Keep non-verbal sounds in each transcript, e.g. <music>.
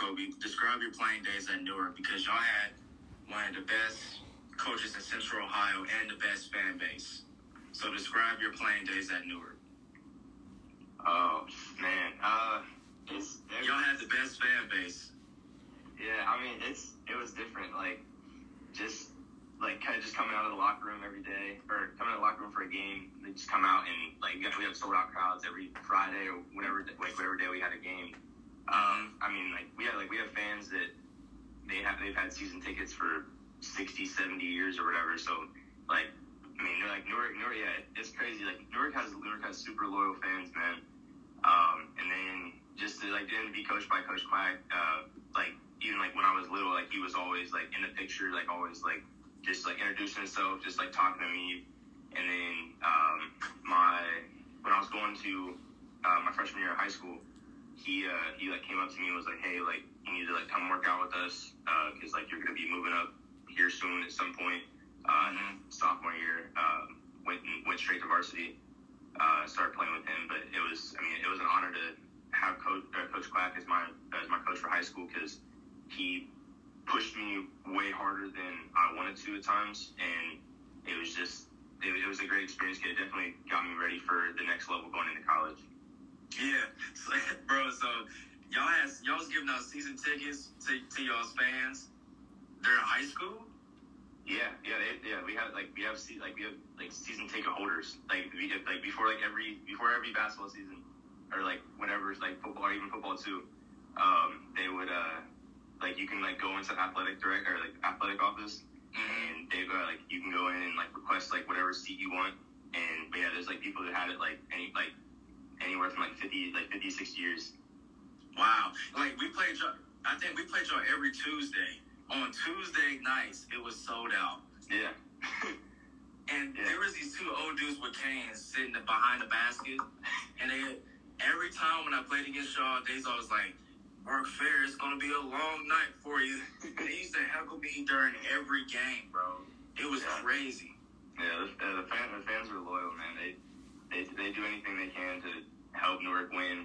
Kobe. Describe your playing days at Newark because y'all had one of the best coaches in Central Ohio and the best fan base. So describe your playing days at Newark. Oh man, uh, it's Y'all had the best fan base. yeah. I mean, it's it was different. Like just like kind of just coming out of the locker room every day, or coming out of the locker room for a game. They just come out and like we have, sold out crowds every Friday or whenever like whatever day we had a game. Um, I mean, like we have like we have fans that they have they've had season tickets for 60, 70 years or whatever. So like, I mean, they're like Newark, Newark, yeah, it's crazy. Like Newark has Newark has super loyal fans, man. Um, and then just to like then be coached by Coach Quack, uh, like even like when I was little, like he was always like in the picture, like always like just like introducing himself, just like talking to me. And then um, my when I was going to uh, my freshman year of high school, he uh, he like came up to me and was like, hey, like you need to like come work out with us because like you're gonna be moving up here soon at some point. Uh, and then sophomore year, um, went went straight to varsity. Uh, started playing with him, but it was I mean it was an honor to have coach uh, Coach Quack as my as my coach for high school because he pushed me way harder than I wanted to at times, and it was just it, it was a great experience. It definitely got me ready for the next level going into college. Yeah, <laughs> so, bro. So y'all has y'all was giving out season tickets to to y'all's fans during high school. Yeah, yeah, they, yeah. We have like we have se- like we have like season ticket holders. Like we have, like before like every before every basketball season, or like whenever it's like football or even football too. Um, they would uh like you can like go into athletic direct or like athletic office, and they go like you can go in and like request like whatever seat you want. And but yeah, there's like people that had it like any like anywhere from like 50 like 50 60 years. Wow, like we played y'all. I think we played y'all every Tuesday. On Tuesday nights, it was sold out. Yeah. <laughs> And Yeah. there was these two old dudes with canes sitting behind the basket, and they every time when I played against y'all, they was always like, "Mark Fair, it's gonna be a long night for you." <laughs> they used to heckle me during every game, bro. It was Yeah. crazy. Yeah, the, uh, the, fan, the fans are loyal, man. They, they they do anything they can to help Newark win.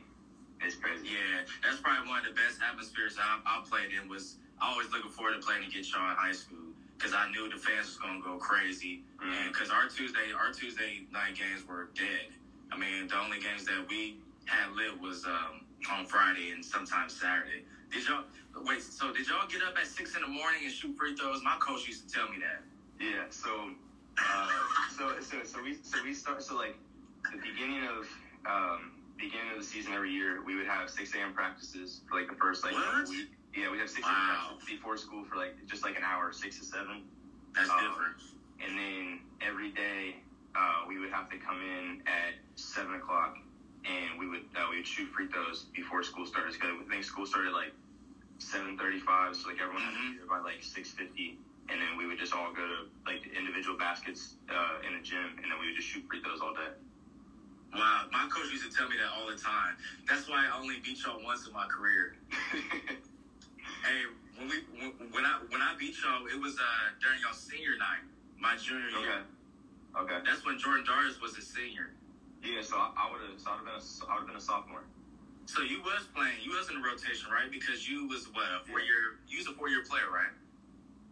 It's crazy. Yeah, that's probably one of the best atmospheres I, I played in. Was I always looking forward to playing against y'all in high school because I knew the fans was gonna go crazy. And Mhm. because our Tuesday our Tuesday night games were dead. I mean, the only games that we had lit was um, on Friday and sometimes Saturday. Did y'all wait? So did y'all get up at six in the morning and shoot free throws? My coach used to tell me that. Yeah. So, uh, so so so we so we start so like the beginning of um, beginning of the season every year we would have 6 a.m. practices for like the first like What? week. Yeah, we have 6 Wow. a.m. practices before school for like just like an hour, six to seven. That's Um, different. and then every day uh, we would have to come in at seven o'clock, and we would uh, we would shoot free throws before school started. Because I think school started like seven thirty-five, so like everyone had to be there by like six fifty, and then we would just all go to like individual baskets uh, in the gym, and then we would just shoot free throws all day. Wow, my coach used to tell me that all the time. That's why I only beat y'all once in my career. <laughs> Hey, when we when, I when I beat y'all, it was uh during y'all senior night, my junior okay, year. okay, Okay. That's when Jordan Darius was a senior. yeah. So I, I would have, so I would have been, a, I would have been a sophomore. So you was playing, you was in the rotation, right? Because you was what a four year, you was a four year player, right?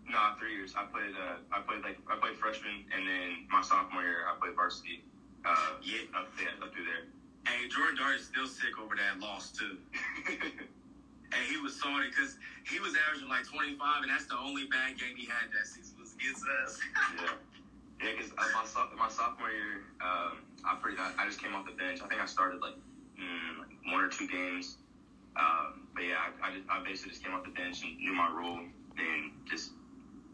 No, three years. I played. Uh, I played like I played freshman, and then my sophomore year I played varsity. Uh, Yeah. up there, up through there. Hey, Jordan Dart is still sick over that loss too. <laughs> And he was sorry because he was averaging like 25, and that's the only bad game he had that season was against us. <laughs> yeah, yeah. Because uh, my my sophomore year, um, I pretty I, I just came off the bench. I think I started like, mm, like one or two games. Um, but yeah, I, I, just, I basically just came off the bench and knew my role and just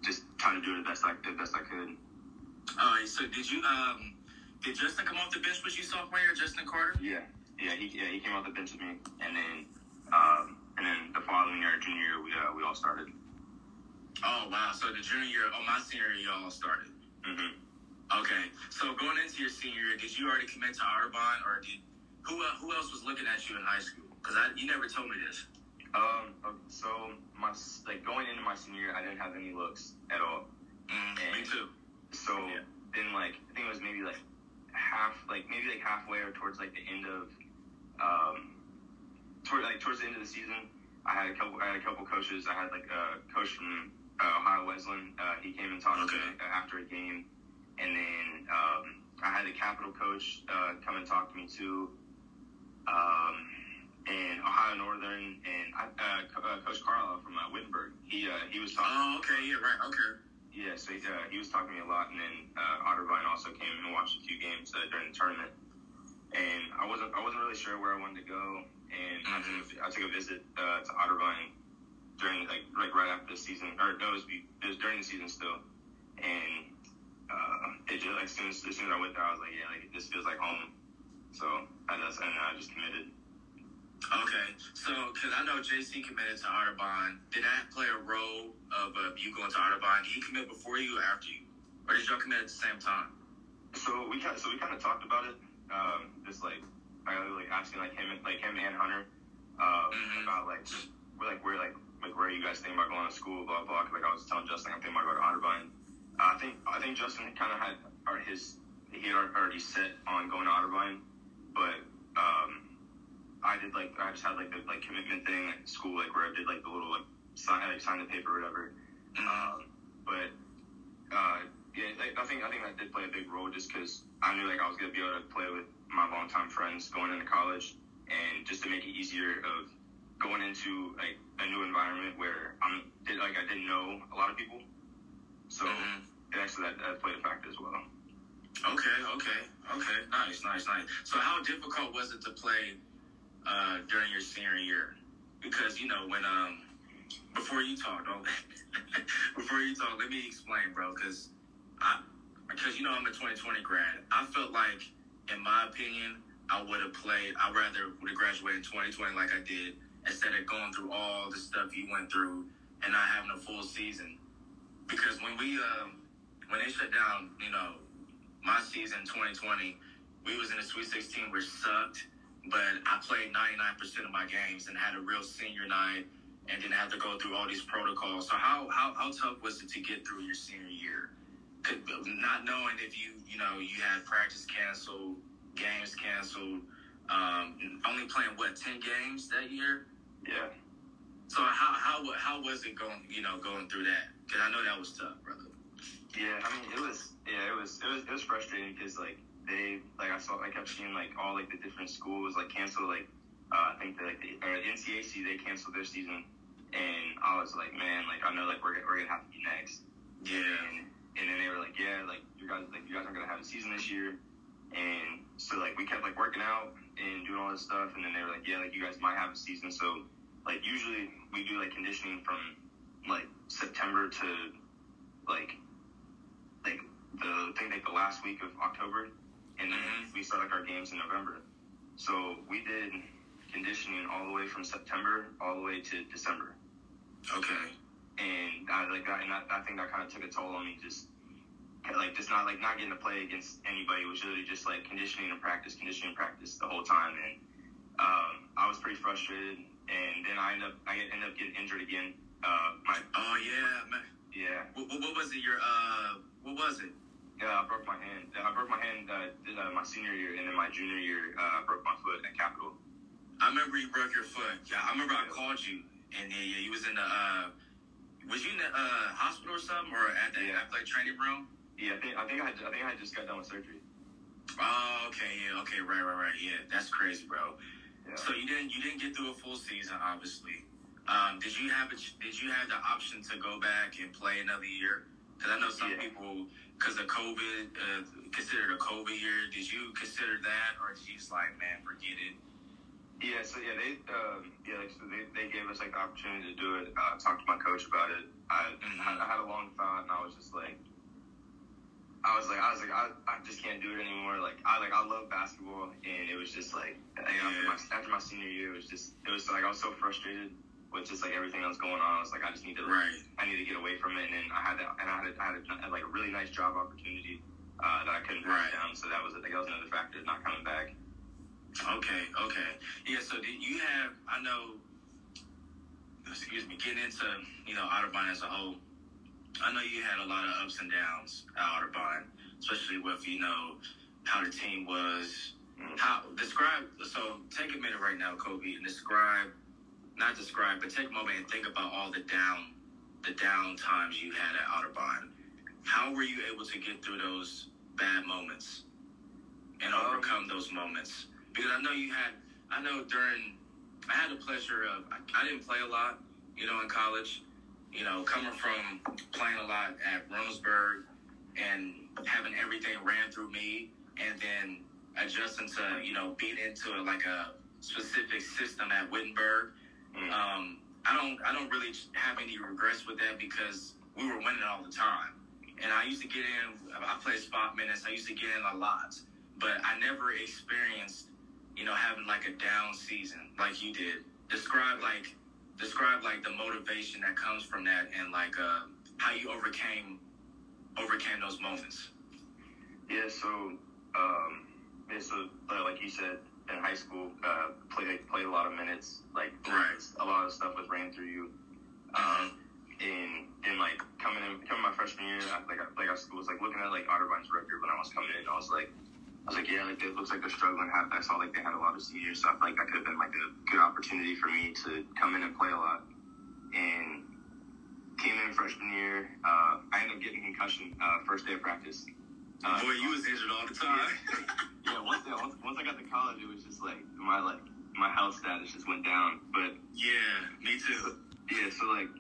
just trying to do it the best I the best I could. All right, so did you um did Justin come off the bench with you sophomore year, Justin Carter? Yeah, yeah. He yeah he came off the bench with me, and then um, and then the following year, junior year, we uh, we all started. Oh wow! So the junior year, oh my senior year, y'all started. Mm hmm Okay, so going into your senior year, did you already commit to Otterbein, or did who uh, who else was looking at you in high school? Because you never told me this. Um, so my like going into my senior year, I didn't have any looks at all. Mm, me too. So Yeah. then, like, I think it was maybe like half, like maybe like halfway or towards like the end of, um, toward like towards the end of the season, I had a couple. I had a couple coaches. I had like a coach from uh, Ohio Wesleyan. Uh, he came and talked Okay. to me after a game, and then um, I had the Capital coach uh, come and talk to me too. Um, and Ohio Northern and I- uh, uh, Coach Carlisle from uh, Wittenberg. He uh, he was talking. Oh, okay, yeah, right, okay. Yeah, so he, uh, he was talking to me a lot, and then uh, Otterbein also came and watched a few games uh, during the tournament. And I wasn't I wasn't really sure where I wanted to go, and I, took a, I took a visit uh, to Otterbein during like like right after the season, or no, it was, it was during the season still, and uh, it just like as soon as, as soon as I went there, I was like, yeah, like this feels like home. So I just and I just committed. Okay, so because I know JC committed to Otterbein, did that play a role of uh, you going to Otterbein? Did he commit before you or after you, or did y'all commit at the same time? So we kind so we kind of talked about it. Um, just like I was like asking like him like him and Hunter um, Mhm. about like we're like where like like where you guys think about going to school blah blah. 'Cause, like I was telling Justin I'm thinking about going to. Uh, I think I think Justin kind of had or his he had already set on going to Otterbein, but um, I did like I just had like the like commitment thing at school like where I did like the little like sign like sign the paper or whatever. Um, but uh, yeah, I, I think I think that did play a big role just because I knew like I was gonna be able to play with my longtime friends going into college, and just to make it easier of going into like a new environment where I'm did like I didn't know a lot of people, so Mhm. it actually that, that played a factor as well. Okay, okay, okay. Nice, nice, nice. So, how difficult was it to play uh, during your senior year? Because you know when um before you talk, don't <laughs> before you talk, let me explain, bro. Because I because you know I'm a 2020 grad. I felt like, in my opinion, I would have played. I rather would have graduated in 2020 like I did instead of going through all the stuff you went through and not having a full season. Because when we um when they shut down, you know, my season 2020, we was in the Sweet 16, which sucked. But I played 99% of my games and had a real senior night, and didn't have to go through all these protocols. So how how, how tough was it to get through your senior year? Could, not knowing if you you know you had practice canceled, games canceled, um, only playing what 10 games that year. Yeah. So how how how was it going? You know, going through that because I know that was tough, brother. Yeah, I mean it was yeah, it was it was it was frustrating because like they like I saw I kept seeing like all like the different schools like cancel like uh, I think that like the or NCAC they canceled their season. And I was like man like I know like we're we're gonna have to be next. Yeah. and and then they were like yeah like you guys like you guys aren't gonna have a season this year. And so like we kept like working out and doing all this stuff. And then they were like yeah like you guys might have a season. So like usually we do like conditioning from like September to like like the I think like the last week of October, and then Mhm. we start like our games in November. So we did conditioning all the way from September all the way to December, Okay. and I like that, and I, I think that kind of took a toll on me. Just like just not like not getting to play against anybody. It was really just like conditioning and practice, conditioning and practice the whole time, and um, I was pretty frustrated. And then I ended up I ended up getting injured again. Uh, my Oh yeah, man. yeah. What, what was it? Your uh, what was it? Yeah, I broke my hand. I broke my hand uh, uh, my senior year, and then my junior year, uh, I broke my foot at Capital. I remember you broke your foot. Yeah, I remember I called you, and yeah, yeah, you was in the uh, was you in the uh hospital or something, or at the Yeah. athletic training room? Yeah, I think I think I, I think I just got done with surgery. Oh, okay, yeah, okay, right, right, right, yeah, that's crazy, bro. Yeah. So you didn't you didn't get through a full season, obviously. Um, did you have a, did you have the option to go back and play another year? Because I know some Yeah. people, because of COVID, uh, considered a COVID year. Did you consider that, or did you just like, man, forget it? Yeah, so yeah, they um, yeah, like, so they, they gave us like the opportunity to do it. Uh, talked to my coach about it. I. I, I had a long thought, and I was just like, I was like, I was like, I, I just can't do it anymore. Like, I like, I love basketball, and it was just like, like, after my after my senior year, it was just, it was like I was so frustrated with just like everything that was going on. I was like, I just need to Right. I need to get away from it, and then I had that, and I had, a, I had, a, like a really nice job opportunity uh, that I couldn't turn Right. down. So that was like that was another factor not coming back. Okay, okay. Yeah, so did you have, I know, excuse me, getting into, you know, Otterbein as a whole, I know you had a lot of ups and downs at Otterbein, especially with, you know, how the team was. Mm. How, describe, so take a minute right now, Kobe, and describe not describe, but take a moment and think about all the down, the down times you had at Otterbein. How were you able to get through those bad moments and Um, overcome those moments? Because I know you had, I know during, I had the pleasure of, I, I didn't play a lot, you know, in college. You know, coming from playing a lot at Roseburg and having everything ran through me, and then adjusting to, you know, being into like a specific system at Wittenberg. Mm. Um, I don't, I don't really have any regrets with that because we were winning all the time, and I used to get in. I played spot minutes. I used to get in a lot, but I never experienced, you know, having like a down season like you did. Describe like, describe like the motivation that comes from that, and like uh, how you overcame, overcame those moments. Yeah, so um, uh, like you said in high school, uh, played played a lot of minutes. Like Right. a lot of stuff was ran through you. Um, and and like coming in, coming my freshman year, I, like I, like I was like looking at like Otterbein's record when I was coming in. I was like, I was like, yeah, like it looks like they're struggling. Half I saw like they had a lot of seniors, so I felt like that could have been like a good opportunity for me to come in and play a lot. And came in freshman year, uh, I ended up getting a concussion uh, first day of practice. Uh, Boy, you was injured all the time. yeah, <laughs> once, yeah, once once I got to college, it was just like my like my health status just went down. But yeah, me too. yeah, so like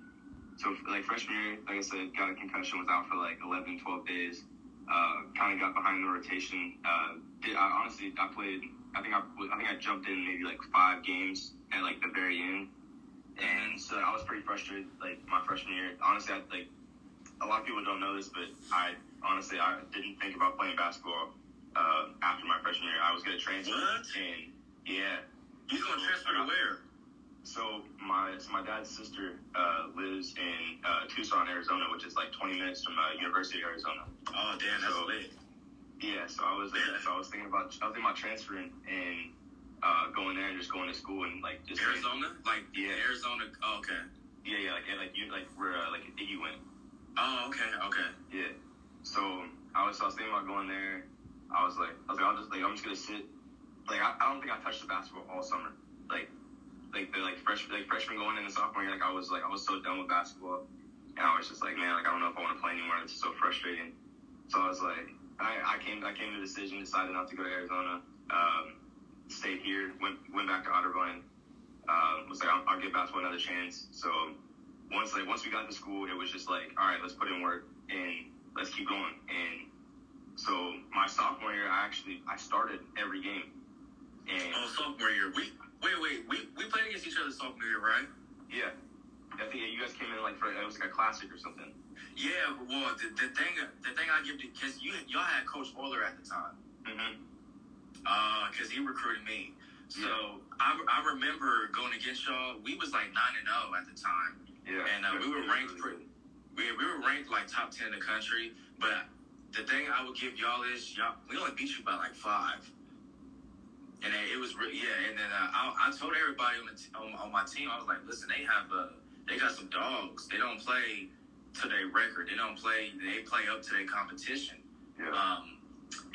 so like freshman year, like I said, got a concussion, was out for like 11, 12 days. Uh, kind of got behind the rotation. Uh, did, I, honestly, I played. I think I, I think I jumped in maybe like five games at like the very end, and so I was pretty frustrated. Like my freshman year, honestly, I, like a lot of people don't know this, but I honestly I didn't think about playing basketball uh, after my freshman year. I was gonna transfer, What? and yeah, You gonna transfer to where? so my so my dad's sister uh, lives in uh, Tucson, Arizona, which is like 20 minutes from uh, University of Arizona. Oh damn, that's So- lit. Yeah, so I was uh, so I was thinking about I was thinking about transferring and uh, going there and just going to school and like just Arizona, like Yeah. Arizona. Oh, okay. yeah yeah like yeah, like you like where uh, like Iggy went. Oh, okay, okay. Yeah. So I was, I was thinking about going there. I was like, I was like, I'll just like, I'm just gonna sit. Like, I, I don't think I touched the basketball all summer. Like, like the like freshman, like freshman going into sophomore year, like I was like, I was so done with basketball, and I was just like, man, like I don't know if I want to play anymore. It's so frustrating. So I was like, I, I came, I came to the decision, decided not to go to Arizona. Um, stayed here, went went back to Otterbein. Um, was like, I'll, I'll give basketball another chance. So once like once we got to school, it was just like, all right, let's put in work and let's keep going. And so my sophomore year, I actually I started every game, and Oh, sophomore year. We wait, wait. We we played against each other sophomore year, right? yeah, I think you guys came in like for it was like a classic or something. Yeah. Well, the, the thing the thing I give to because you y'all had Coach Euler at the time. Mm-hmm. Uh, because he recruited me. So I, I remember going against y'all. We was like nine and zero at the time. Yeah, And, uh, we were ranked pretty- We, we were ranked like top ten in the country. But the thing I would give y'all is y'all we only beat you by like five. And then it was re- yeah. And then uh, I, I told everybody on, the t- on, on my team I was like, listen, they have uh, they got some dogs. They don't play to their record. They don't play. They play up to their competition. Yeah. Um,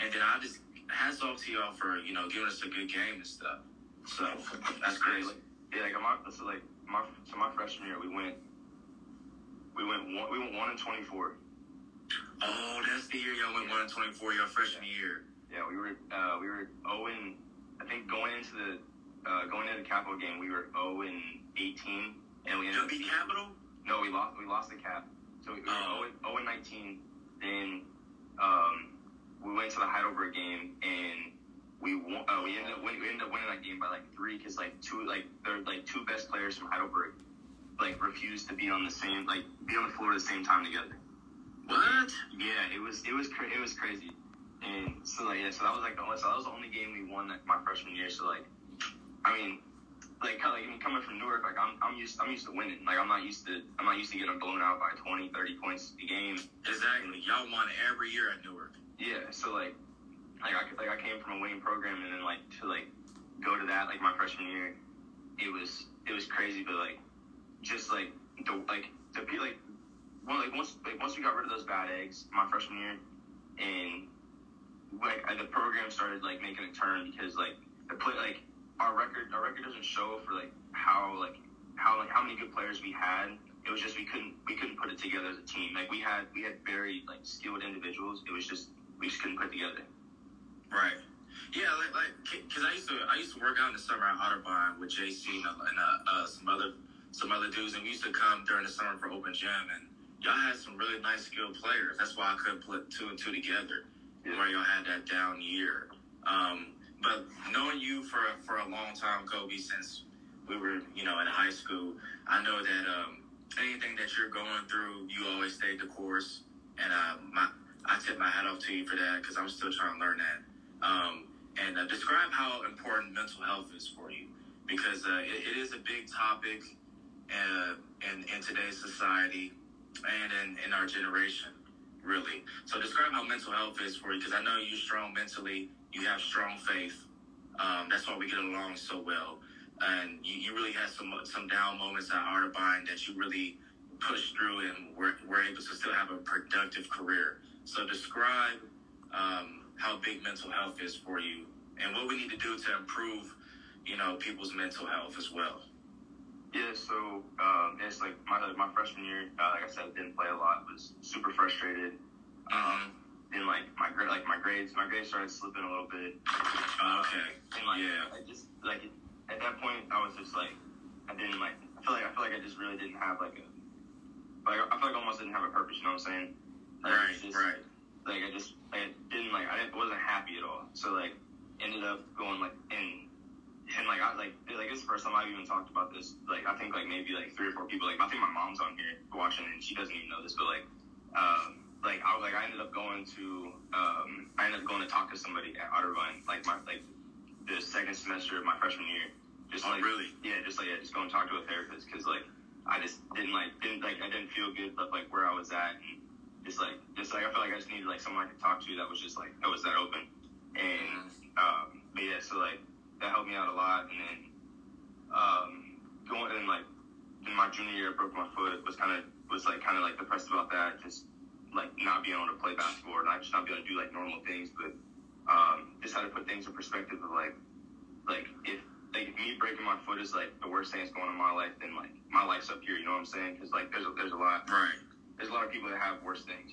and then I just hats off to y'all for you know giving us a good game and stuff. So that's crazy. <laughs> Yeah, like my so like my so my freshman year we went we went one we went one and twenty four. Oh, that's the year y'all went one and twenty four your freshman year. Yeah, we were uh, we were zero and I think going into the uh, going into the Capital game we were zero and eighteen and we ended Y'all up beat Capital. no we lost we lost the cap so we, we Oh. were 0 and, 0 and nineteen then um, we went to the Heidelberg game and we won, uh, we ended up win, we ended up winning that game by like three because like two like they're like two best players from Heidelberg like refused to be on the same like be on the floor at the same time together. What? Yeah, it was it was cra- it was crazy, and so like yeah, so that was like the only so that was the only game we won like, my freshman year. So like, I mean, like kind of like I mean, coming from Newark, like I'm I'm used I'm used to winning. Like I'm not used to I'm not used to getting blown out by 20, 30 points a game. Exactly. Y'all won every year at Newark. Yeah, so like like I like I came from a winning program, and then like to like go to that like my freshman year, it was it was crazy, but like just like the like the like one like once like once we got rid of those bad eggs my freshman year, and like the program started like making a turn because like the play like our record our record doesn't show for like how like how like how many good players we had. It was just we couldn't we couldn't put it together as a team. Like we had we had very like skilled individuals. It was just we just couldn't put it together. Right. Yeah, like, like, cause I used to, I used to work out in the summer at Otterbein with JC and, uh, and uh, some other, some other dudes, and we used to come during the summer for open gym, and y'all had some really nice skilled players. That's why I couldn't put two and two together. Yeah. Where y'all had that down year. Um, but knowing you for for a long time, Kobe, since we were, you know, in high school, I know that um, anything that you're going through, you always stayed the course, and uh, my, I tip my hat off to you for that because I'm still trying to learn that. Um, and uh, describe how important mental health is for you because uh, it, it is a big topic uh, in, in today's society and in, in our generation, really. So describe how mental health is for you because I know you're strong mentally, you have strong faith. Um, that's why we get along so well. And you, you really had some some down moments at Otterbein that you really pushed through and were, were able to still have a productive career. So describe um, how big mental health is for you and what we need to do to improve, you know, people's mental health as well. Yeah, so um, it's like my my freshman year. Uh, like I said, didn't play a lot. Was super frustrated. Um, then like my gra- like my grades, my grades started slipping a little bit. Okay. And like Yeah. I just like at that point, I was just like I didn't like. I feel like I feel like I just really didn't have like a like I feel like I almost didn't have a purpose. You know what I'm saying? Like, Right, just- right. Like I just I didn't like I didn't, wasn't happy at all. So like ended up going like and and like I like like this is the first time I've even talked about this. Like I think like maybe like three or four people. Like I think my mom's on here watching and she doesn't even know this, but like um like I like I ended up going to um I ended up going to talk to somebody at Otterbein like my like the second semester of my freshman year. Just Oh, like really? yeah, just like yeah, just go and talk to a therapist because like I just didn't like didn't like I didn't feel good but like where I was at and just like just like I felt like I just needed like someone I could talk to that was just like that was that open and um but yeah so like that helped me out a lot and then um going and like in my junior year I broke my foot was kind of was like kind of like depressed about that just like not being able to play basketball or not just not being able to do like normal things but um just had to put things in perspective of like like if like if me breaking my foot is like the worst thing that's going on in my life then like my life's up here you know what I'm saying because like there's a, there's a lot Right. there's a lot of people that have worse things.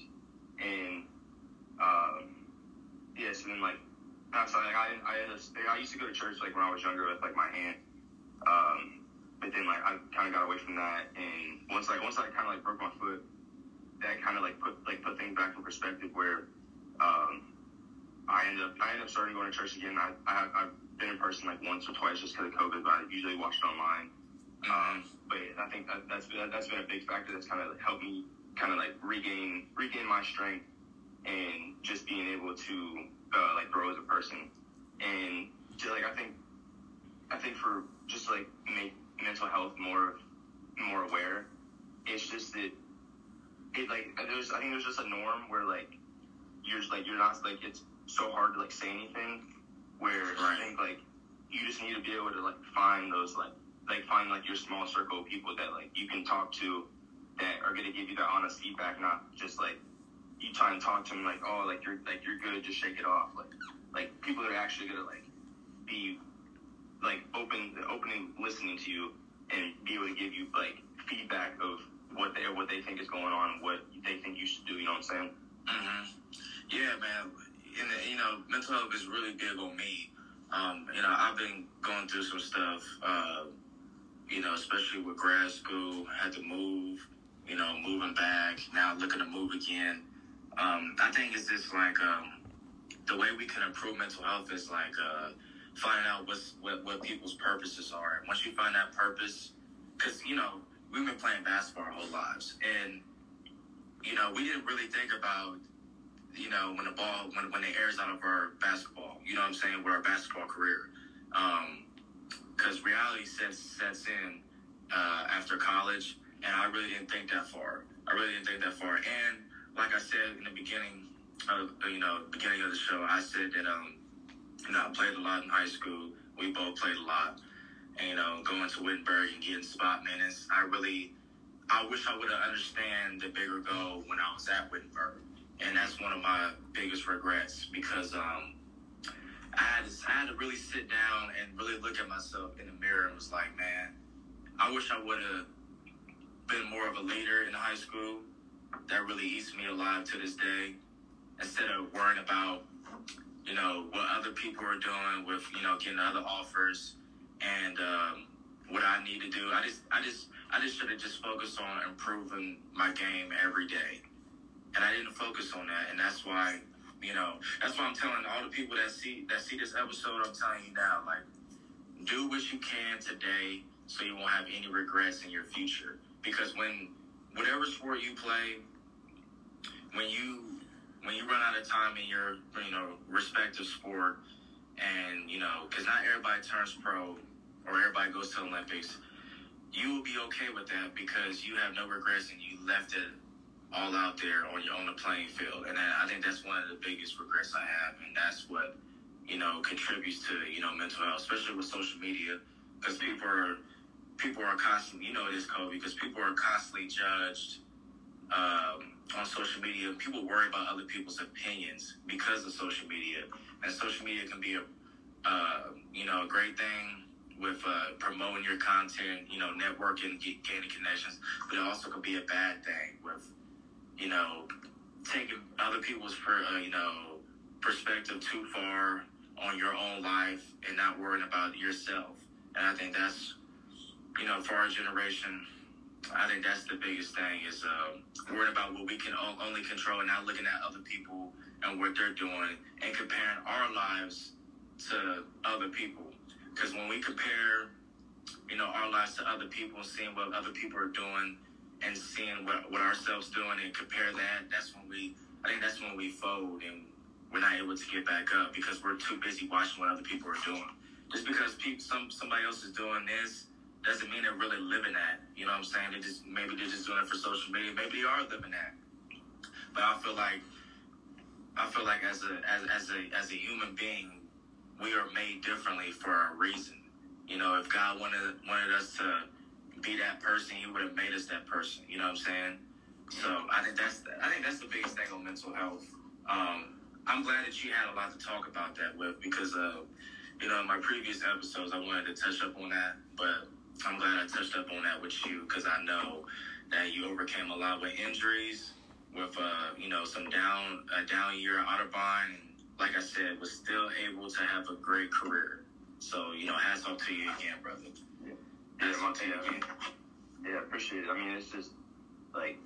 And um, yeah, so then like that's like I I had a, I used to go to church like when I was younger with like my aunt. Um, but then like I kind of got away from that, and once like once I kind of like broke my foot, that kind of like put like put things back in perspective where um, I ended up I ended up starting going to church again. I, I I've been in person like once or twice just because of COVID, but I usually watched online. Um, but I think that, that's that's been a big factor that's kind of helped me kind of like regain regain my strength and just being able to uh, like grow as a person. And just, like I think I think for just like make mental health more more aware it's just that it like there's I think there's just a norm where like you're just like you're not like it's so hard to like say anything where I think like you just need to be able to like find those like like find like your small circle of people that like you can talk to that are gonna give you that honest feedback, not just like you try and talk to them like oh like you're like you're good, just shake it off. Like like people that are actually gonna like be like open opening listening to you and be able to give you like feedback of what they what they think is going on, what they think you should do. You know what I'm saying? Mm-hmm. Yeah, man. And you know, mental health is really big on me. Um, you know, I've been going through some stuff. Uh, you know, especially with grad school, had to move. You know, moving back now, looking to move again. Um, I think it's just like um, the way we can improve mental health is like uh, finding out what's what, what people's purposes are. And once you find that purpose, because you know we've been playing basketball our whole lives, and you know we didn't really think about you know, when the ball, when, when it airs out of our basketball, you know what I'm saying, with our basketball career. Because reality sets, sets in uh, after college, and I really didn't think that far. I really didn't think that far. And like I said in the beginning, of, you know, beginning of the show, I said that, um, you know, I played a lot in high school. We both played a lot. And, you know, going to Wittenberg and getting spot minutes, I really, I wish I would have understand the bigger goal when I was at Wittenberg and that's one of my biggest regrets because um, I had to, I had to really sit down and really look at myself in the mirror and was like, man, I wish I would have been more of a leader in high school. That really eats me alive to this day. Instead of worrying about, you know, what other people are doing with, you know, getting other offers and um, what I need to do. I just, I just, I just should have just focused on improving my game every day, and I didn't focus on that, and that's why, you know, that's why I'm telling all the people that see that see this episode. I'm telling you now, like, do what you can today so you won't have any regrets in your future. Because when whatever sport you play, when you when you run out of time in your you know respective sport, and you know, because not everybody turns pro or everybody goes to the Olympics you will be okay with that because you have no regrets and you left it all out there on your on the playing field. And I think that's one of the biggest regrets I have, and that's what you know contributes to you know mental health, especially with social media, because people are people are constantly you know it is Kobe because people are constantly judged. Um, on social media, people worry about other people's opinions because of social media, and social media can be a, uh, you know, a great thing with uh, promoting your content, you know, networking, get, gaining connections, but it also could be a bad thing with, you know, taking other people's, per, uh, you know, perspective too far on your own life and not worrying about yourself. And I think that's, you know, for our generation, I think that's the biggest thing is uh, worrying about what we can only control and not looking at other people and what they're doing and comparing our lives to other people because when we compare, you know, our lives to other people, seeing what other people are doing, and seeing what, what ourselves doing, and compare that, that's when we, I think that's when we fold, and we're not able to get back up because we're too busy watching what other people are doing. Just because people, some somebody else is doing this doesn't mean they're really living that. You know what I'm saying? They just maybe they're just doing it for social media. Maybe they are living that. But I feel like I feel like as a as, as a as a human being, we are made differently for a reason. You know, if God wanted wanted us to be that person, He would have made us that person. You know what I'm saying? So I think that's I think that's the biggest thing on mental health. Um, I'm glad that you had a lot to talk about that with because uh, you know in my previous episodes I wanted to touch up on that, but I'm glad I touched up on that with you because I know that you overcame a lot with injuries, with uh, you know some down a down year at Otterbein like I said, was still able to have a great career. So, you know, hats off to you again, brother. Yeah, hats off to you again. Yeah, appreciate it. I mean, it's just like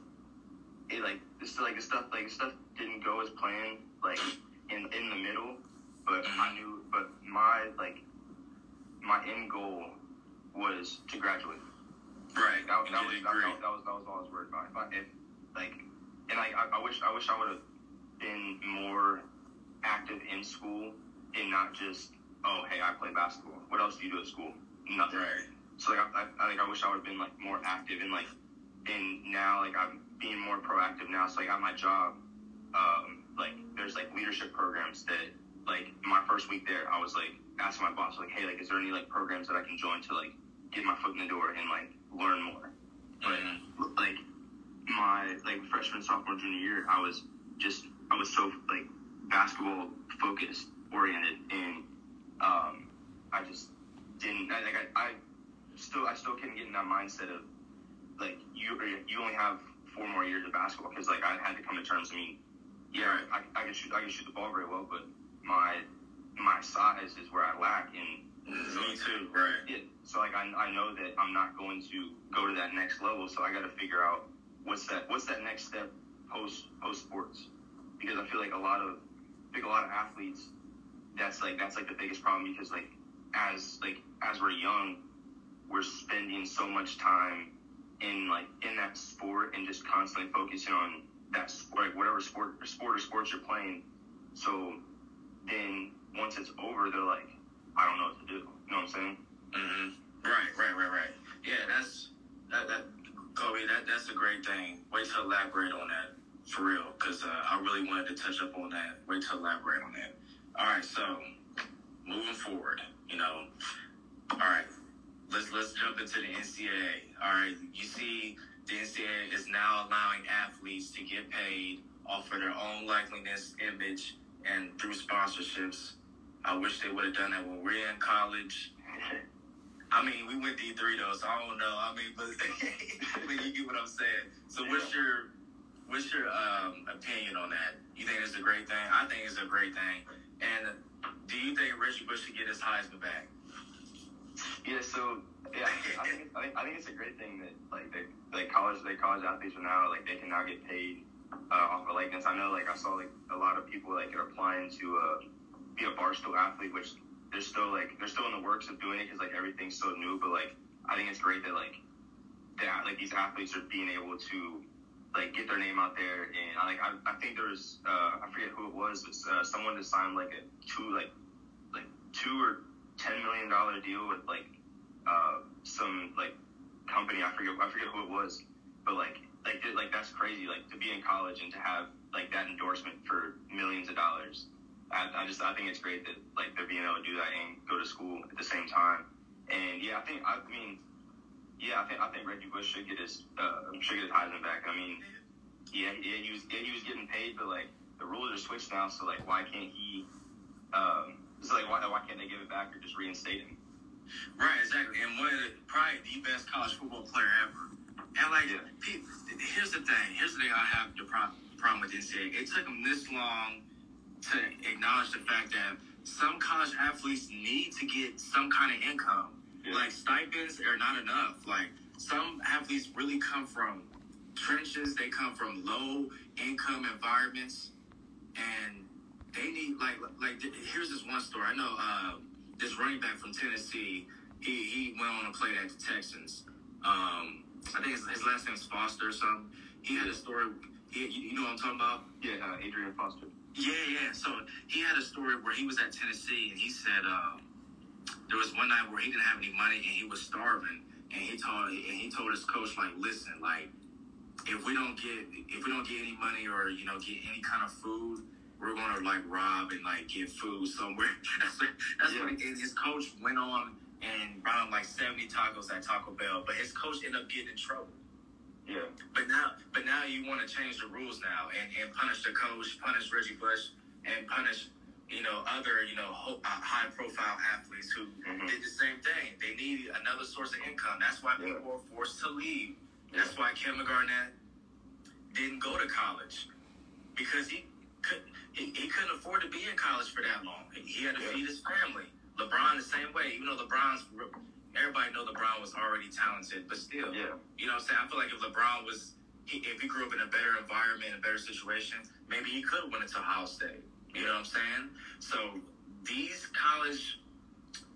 it, like it's like the stuff like stuff didn't go as planned, like in in the middle. But mm-hmm. I knew, but my like my end goal was to graduate. Right. That, that, was, that, that, that, was that was all I was worried about. If, I, if like, and like I, I wish I wish I would have been more active in school and not just oh hey I play basketball. What else do you do at school? Nothing. Right. So like I, I, I think I wish I would have been like more active and like and now like I'm being more proactive now. So like at my job, um, like there's like leadership programs that like my first week there I was like asking my boss like hey like is there any like programs that I can join to like get my foot in the door and like learn more. But like my like freshman sophomore junior year I was just I was so like basketball focused oriented and um, I just didn't I, like I, I still I still couldn't get in that mindset of like you you only have four more years of basketball because like I had to come to terms I mean yeah I, I can shoot I can shoot the ball very well but my my size is where I lack and Mm-hmm. me too right. Yeah, so like I, I know that I'm not going to go to that next level so I got to figure out what's that what's that next step post post sports. Because I feel like a lot of I think a lot of athletes, that's like that's like the biggest problem because like as like as we're young, we're spending so much time in like in that sport and just constantly focusing on that sport, like whatever sport or sport or sports you're playing. So then once it's over, they're like, I don't know what to do. You know what I'm saying? Mm-hmm. Right, right, right, right. Yeah, that's that. That Kobe, that that's a great thing. Wait to elaborate on that for real, because uh, I really wanted to touch up on that. Wait to elaborate on that. All right, so moving forward, you know, all right, let's let's jump into the NCAA. All right, you see, the NCAA is now allowing athletes to get paid off of their own likeliness, image, and through sponsorships. I wish they would have done that when we are in college. I mean, we went D three though, so I don't know. I mean, but <laughs> I mean, you get what I'm saying. So, what's your what's your um, opinion on that? You think it's a great thing? I think it's a great thing. And do you think Reggie Bush should get his Heisman back? Yeah. So yeah, I think, I think I think it's a great thing that like they like college they college athletes are now like they can now get paid uh, off of likeness. I know like I saw like a lot of people like are applying to uh, be a barstool athlete, which they're still like they're still in the works of doing it because like everything's so new. But like I think it's great that like that like these athletes are being able to like get their name out there. And like I, I think there's uh, I forget who it was, but uh, someone that signed like a two like like two or ten million dollar deal with like uh, some like company. I forget I forget who it was, but like like like that's crazy. Like to be in college and to have like that endorsement for millions of dollars. I, I just I think it's great that like they're being able to do that and go to school at the same time. And yeah, I think I mean yeah, I think I think Reggie Bush should get his uh, should get his Heisman back. I mean, yeah, yeah, he was yeah, he was getting paid, but like the rules are switched now, so like why can't he? Um, it's like why why can't they give it back or just reinstate him? Right, exactly. And one of the, probably the best college football player ever. And like, Yeah. people, here's the thing. Here's the thing I have the problem, problem with NCAA. It took them this long to acknowledge the fact that some college athletes need to get some kind of income. Yeah. Like stipends are not enough. Like some athletes really come from trenches. They come from low income environments, and they need like like. Here's this one story. I know uh, this running back from Tennessee. He he went on and played at the Texans. Um, I think his, his last name's Foster or something. He had a story. He, you, you know what I'm talking about? Yeah, uh, Arian Foster. Yeah, yeah. So he had a story where he was at Tennessee and he said um, there was one night where he didn't have any money and he was starving and he told and he told his coach like, listen, like if we don't get if we don't get any money or you know get any kind of food, we're gonna like rob and like get food somewhere. <laughs> that's what, that's what and his coach went on and brought him like seventy tacos at Taco Bell, but his coach ended up getting in trouble. Yeah, But now, but now you want to change the rules now and, and punish the coach, punish Reggie Bush, and punish you know other you know ho- uh, high profile athletes who Mhm. did the same thing. They need another source of income. That's why Yeah. people were forced to leave. That's why Kevin Garnett didn't go to college because he could he, he couldn't afford to be in college for that long. He had to Yeah. feed his family. LeBron the same way. Even though LeBron's everybody know LeBron was already talented, but still. yeah, You know what I'm saying? I feel like if LeBron was, he, if he grew up in a better environment, a better situation, maybe he could have went into Ohio State. You know what I'm saying? So these college,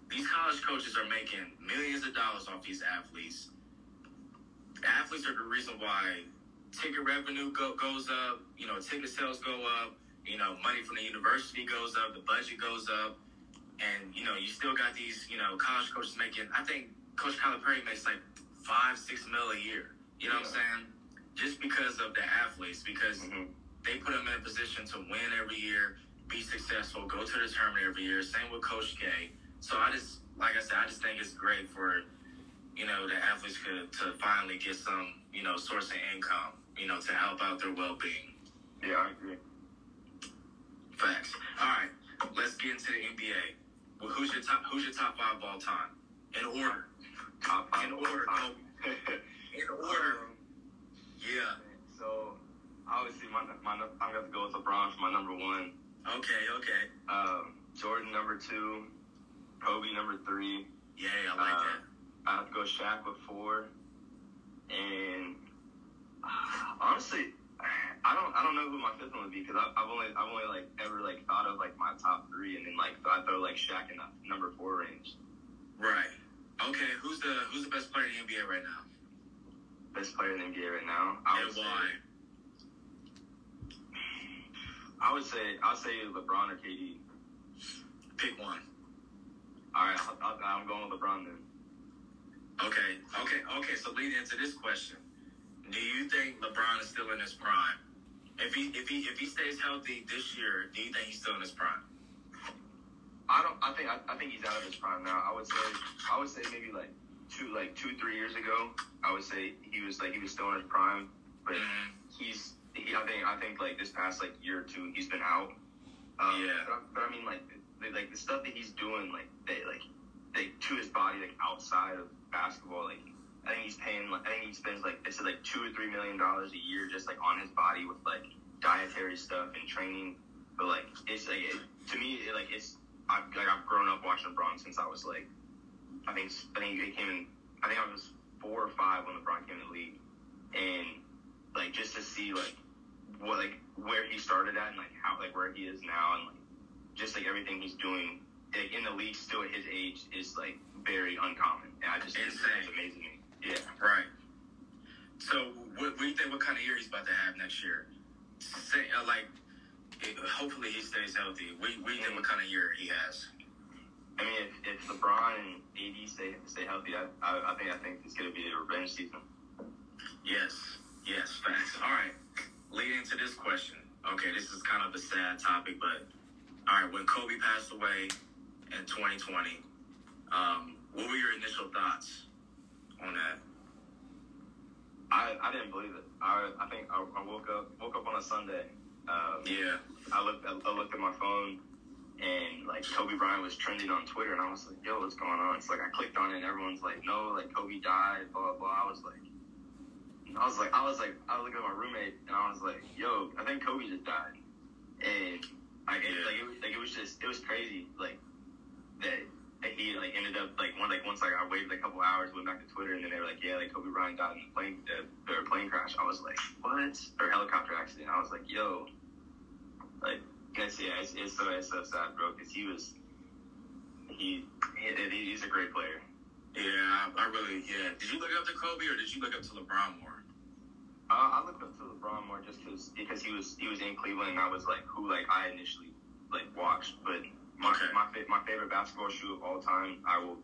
these college coaches are making millions of dollars off these athletes. Athletes are the reason why ticket revenue go, goes up. You know, ticket sales go up. You know, money from the university goes up. The budget goes up. And you know, you still got these, you know, college coaches making. I think Coach Calipari makes like five, six mil a year. You know what I'm saying? Just because of the athletes, because hmm they put them in a position to win every year, be successful, go to the tournament every year. Same with Coach K. So I just, like I said, I just think it's great for, you know, the athletes could, to finally get some, you know, source of income, you know, to help out their well-being. yeah, I agree. Facts. All right, let's get into the NBA. Well, who's your top? Who's your top five of all time? In order. Top five In order. time. <laughs> In order. Um, Yeah. So obviously, my, my I'm gonna go with LeBron for my number one. Okay. Okay. Um, Jordan number two, Kobe number three. Yeah, I like Uh, that. I have to go Shaq with four, and uh, <sighs> honestly, I don't I don't know who my fifth one would be because I've only I've only like ever like thought of like my top three, and then like I throw like Shaq in the number four range. Right. Okay. Who's the Who's the best player in the NBA right now? Best player in the NBA right now. I would and say why? I would say I'll say LeBron or KD. Pick one. All right, I'll, I'll, I'm going with LeBron then. Okay. Okay. Okay. So leading into this question, do you think LeBron is still in his prime? If he if he if he stays healthy this year, do you think he's still in his prime? I don't. I think. I, I think he's out of his prime now. I would say. I would say maybe like two, like two, three years ago. I would say he was like he was still in his prime, but Mhm. he's. He, I think. I think like this past like year or two, he's been out. Um, Yeah. But, I- but I mean, like, the, like the stuff that he's doing, like, they, like like to his body like outside of basketball. Like I think he's paying. I think he spends like it's like two or three million dollars a year just like on his body with like dietary stuff and training. But like it's like it, to me, it, like it's I've like I've grown up watching LeBron since I was like I think I think he came in. I think I was four or five when LeBron came in the league, and like just to see like what like where he started at and like how like where he is now and like just like everything he's doing like, in the league still at his age is like very uncommon. And I just it's, it's amazing. Yeah. Right. So what, what do you think? What kind of year he's about to have next year? Say, uh, like, it, hopefully he stays healthy. What, what do you think? What kind of year he has? I mean, if, if LeBron and AD stay stay healthy, I, I, I think I think it's going to be a revenge season. Yes. Yes. Facts. All right. Leading to this question. Okay, this is kind of a sad topic, but all right. When Kobe passed away in 2020, um, what were your initial thoughts on that? I, I didn't believe it. I, I think I, I woke up woke up on a Sunday. Um, yeah. I looked I, I looked at my phone and like Kobe Bryant was trending on Twitter, and I was like, "Yo, what's going on?" It's like I clicked on it, and everyone's like, "No, like Kobe died." Blah blah. blah. I was like, I was like, I was like, I looked at my roommate, and I was like, "Yo, I think Kobe just died," and I it, like, it, like it was just, it was crazy, like that and he like ended up like one like once like I waited a couple hours, went back to Twitter, and then they were like, yeah, like Kobe Bryant died in a plane uh, or plane crash. I was like, what? Or helicopter accident. I was like, yo, like, guess yeah, it's, it's so it's so sad, bro, because he was he, he he's a great player. Yeah, I, really yeah. Did you look up to Kobe or did you look up to LeBron more? Uh, I looked up to LeBron more just cause, because he was he was in Cleveland and I was like who like I initially like watched, but okay. my my favorite basketball shoe of all time. I will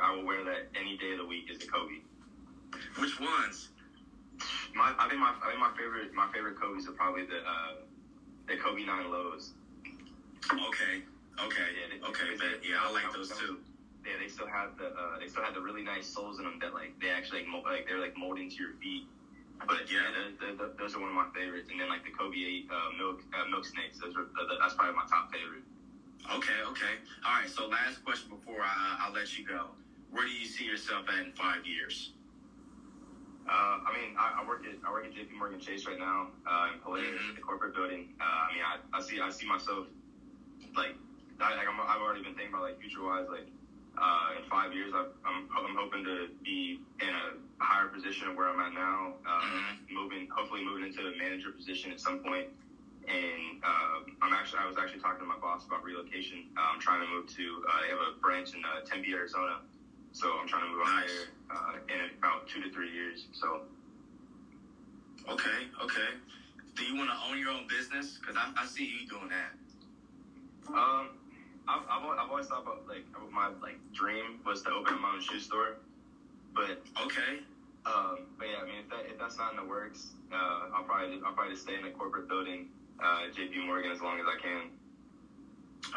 I will wear that any day of the week. Is a Kobe. Which ones? My I think my I think my favorite my favorite Kobe's are probably the uh, the Kobe Nine Lows. Okay. Okay. Yeah, they, okay. They, yeah, I like those too. Yeah, they still have the uh, they still have the really nice soles in them that like they actually like, like they're like molded into your feet. But yeah, the, the, the, those are one of my favorites. And then like the Kobe eight uh, milk uh, milk snakes. Those are that's probably my top favorite. Okay, okay. All right. So last question before I, I'll let you go. Where do you see yourself at in five years? Uh, I mean, I, I, work at I work at J.P. Morgan Chase right now uh, in Palladium, mm-hmm. the corporate building. Uh, I mean, I, I see I see myself like I, like I'm, I've already been thinking about like future wise like uh, in five years i am I'm, I'm hoping to be in a higher position where I'm at now, uh, mm-hmm. moving hopefully moving into a manager position at some point and uh, I'm actually I was actually talking to my boss about relocation. Uh, I'm trying to move to uh, they have a branch in uh, Tempe, Arizona, so I'm trying to move out there uh, in about two to three years. So. Okay. Okay. Do you want to own your own business? Because I, I see you doing that. Um, I've, I've, I've always thought about like my like dream was to open my own shoe store, but okay. Um, but yeah, I mean, if that if that's not in the works, uh, I'll probably I'll probably stay in the corporate building uh, JP Morgan as long as I can.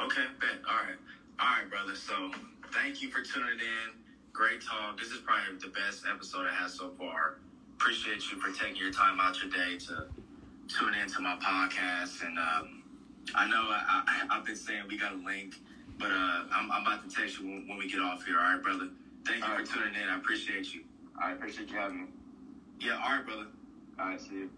Okay, bet. All right. All right, brother. So thank you for tuning in. Great talk. This is probably the best episode I had so far. Appreciate you for taking your time out your day to tune into my podcast. And um, I know I, I, have been saying we got a link, but uh, I'm, I'm, about to text you when, when, we get off here. All right, brother. Thank you all for right. tuning in. I appreciate you. I appreciate you having me. Yeah, all right, brother. All right, see you.